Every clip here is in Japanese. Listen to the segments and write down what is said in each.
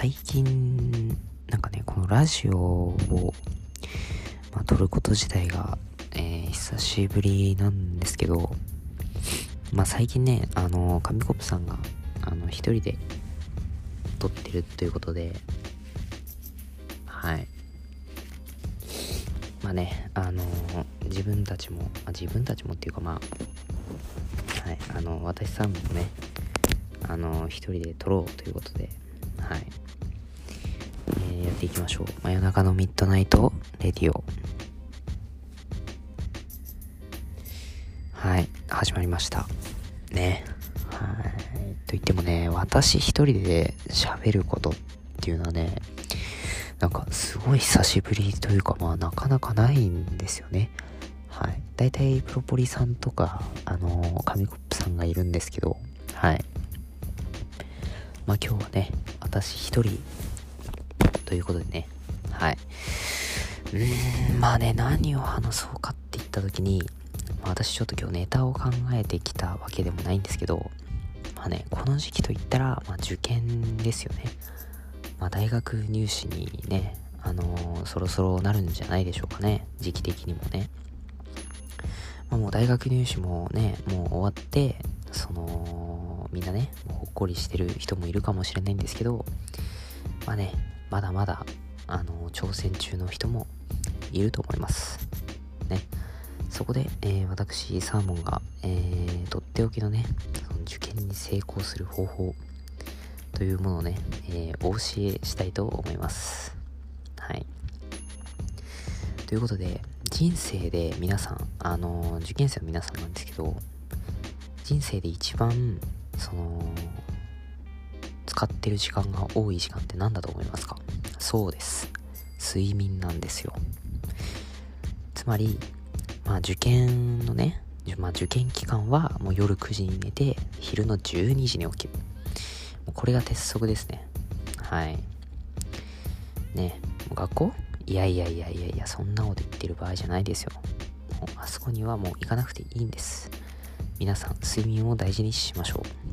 最近、なんかね、このラジオを、まあ、撮ること自体が、えー、久しぶりなんですけど、まあ、最近ね、あの、紙コップさんが、あの、一人で撮ってるということで、はい。まあね、あの自分たちも、あ、自分たちもっていうかまあ、はい、あの、私さんもね、あの一人で撮ろうということで、はい。えー、やっていきましょう。真夜中のミッドナイトレディオ。はい、始まりました。ね。はい。と言ってもね、私一人で喋ることっていうのはね、なんかすごい久しぶりというか、まあなかなかないんですよね。はい。大体プロポリさんとか、あのー、紙コップさんがいるんですけど、はい。まあ今日はね、私一人ということでね、はい。うーん、まあね、何を話そうかって言った時に、まあ、私ちょっと今日ネタを考えてきたわけでもないんですけど、まあね、この時期といったら、まあ受験ですよね。まあ大学入試にね、あのー、そろそろなるんじゃないでしょうかね。時期的にもね。まあもう大学入試もね、もう終わって、その、みんなね、もうほっこりしてる人もいるかもしれないんですけど、まあね、まだまだ、あの、挑戦中の人もいると思います。ね。そこで、えー、私、サーモンが、えー、とっておきのね、その受験に成功する方法というものをね、えー、お教えしたいと思います。はい。ということで、人生で皆さん、あの受験生の皆さんなんですけど、人生で一番その使ってる時間が多い時間って何だと思いますか？そうです。睡眠なんですよ。つまりまあ受験のね、まあ、受験期間はもう夜9時に寝て昼の12時に起きる。もうこれが鉄則ですね。はい。ね学校？いやいやいやいやいやそんなこと言ってる場合じゃないですよ。あそこにはもう行かなくていいんです。皆さん睡眠を大事にしましょう。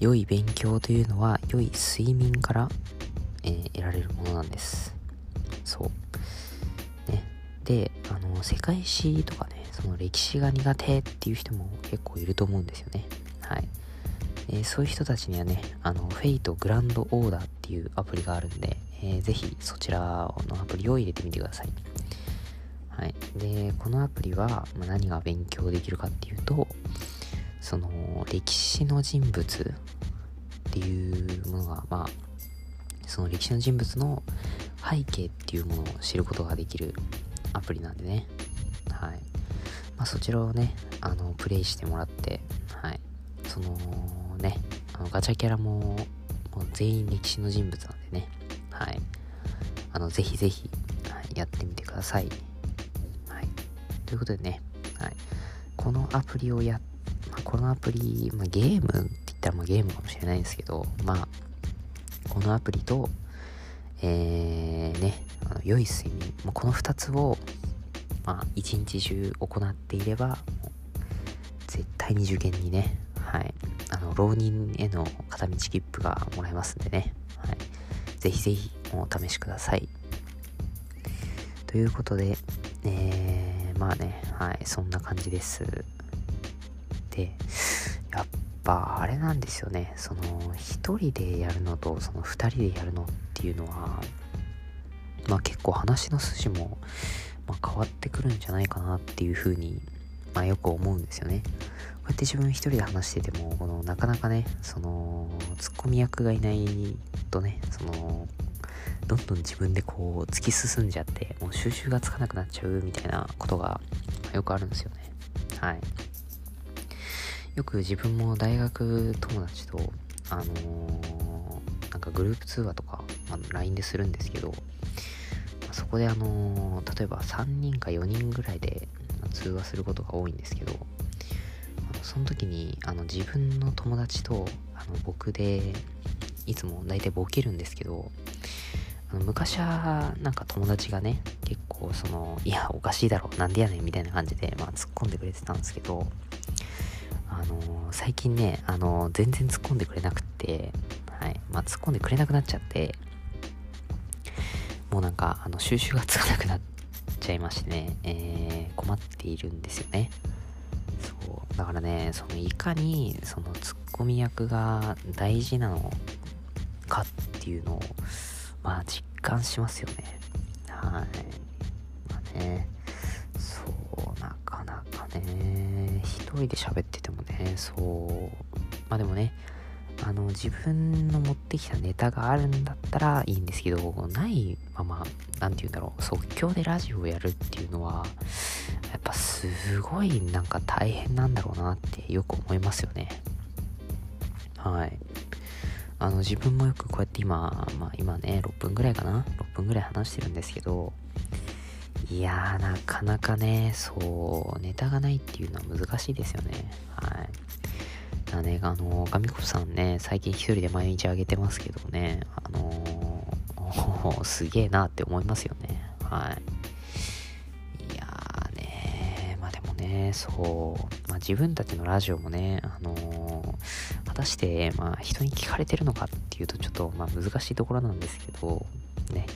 良い勉強というのは良い睡眠から、えー、得られるものなんです。そう。ね。で、あの、世界史とかね、その歴史が苦手っていう人も結構いると思うんですよね。はい。えー、そういう人たちにはね、あの、フェイトグランドオーダーっていうアプリがあるんで、えー、ぜひそちらのアプリを入れてみてください。はい。で、このアプリは何が勉強できるかっていうと、その歴史の人物っていうものが、まあ、その歴史の人物の背景っていうものを知ることができるアプリなんでね。はい。まあ、そちらをね、あの、プレイしてもらって、はい。そのね、あのガチャキャラも、もう全員歴史の人物なんでね。はい。あの、ぜひぜひ、はい、やってみてくださいはい。ということでね、はい。このアプリをや、まあ、このアプリ、まあ、ゲームって言ったらまあゲームかもしれないんですけど、まあ、このアプリと、えー、ね、あの良い睡眠、まあ、この2つを、まあ、一日中行っていれば、絶対に受験にね、はい、あの、浪人への片道切符がもらえますんでね、はい。ぜひぜひお試しください。ということで、えーまあね、はい、そんな感じです。で、やっぱあれなんですよね、その、一人でやるのと、その二人でやるのっていうのは、まあ結構話の筋も、まあ、変わってくるんじゃないかなっていうふうに、まあよく思うんですよね。こうやって自分一人で話してても、この、なかなかね、その、ツッコミ役がいないとね、その、どんどん自分でこう突き進んじゃってもう収集がつかなくなっちゃうみたいなことがよくあるんですよね。はい。よく自分も大学友達とあのー、なんかグループ通話とか、まあ、LINE でするんですけど、そこであのー、例えば3人か4人ぐらいで通話することが多いんですけどその時にあの自分の友達とあの僕でいつも大体ボケるんですけどあの昔はなんか友達がね結構そのいやおかしいだろなんでやねんみたいな感じで、まあ、突っ込んでくれてたんですけどあのー、最近ね、あのー、全然突っ込んでくれなくって、はい。まあ、突っ込んでくれなくなっちゃって、もうなんか、あの、収集がつかなくなっちゃいましてね、えー、困っているんですよね。そう。だからね、その、いかに、その、ツッコミ役が大事なのかっていうのを、まあ、実感しますよね。はい。まあね、そう、なかなかね、一人で喋っててもね、そう、まあでもね、あの、自分の持ってきたネタがあるんだったらいいんですけど、ないまま、なんて言うんだろう、即興でラジオをやるっていうのは、やっぱすごいなんか大変なんだろうなってよく思いますよね。はい。あの、自分もよくこうやって今、まあ今ね、6分ぐらいかな ?6 分ぐらい話してるんですけど、いやー、なかなかね、そう、ネタがないっていうのは難しいですよね。はい。だね、あの、ガミコさんね、最近一人で毎日あげてますけどね、あのー、すげえなって思いますよね。はい。いやーねまあでもね、そう、まあ自分たちのラジオもね、あのー、果たして、まあ人に聞かれてるのかっていうとちょっと、まあ難しいところなんですけど、ね、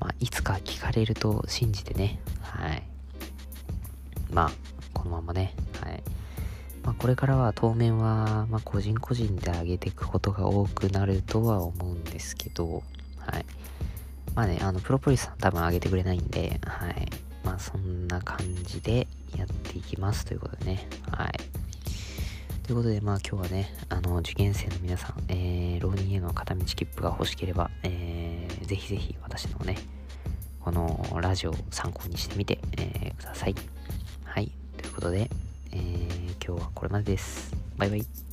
まあいつか聞かれると信じてね、はい。まあ、このままね、はい。まあ、これからは当面は、まあ、個人個人で上げていくことが多くなるとは思うんですけど、はい。まあね、あの、プロポリスさん多分上げてくれないんで、はい。まあ、そんな感じでやっていきますということでね、はい。ということで、まあ今日はね、あの、受験生の皆さん、えー、浪人への片道切符が欲しければ、えー、ぜひぜひ私のね、このラジオを参考にしてみて、えー、ください。はい。ということで、えー今日はこれまでです。バイバイ。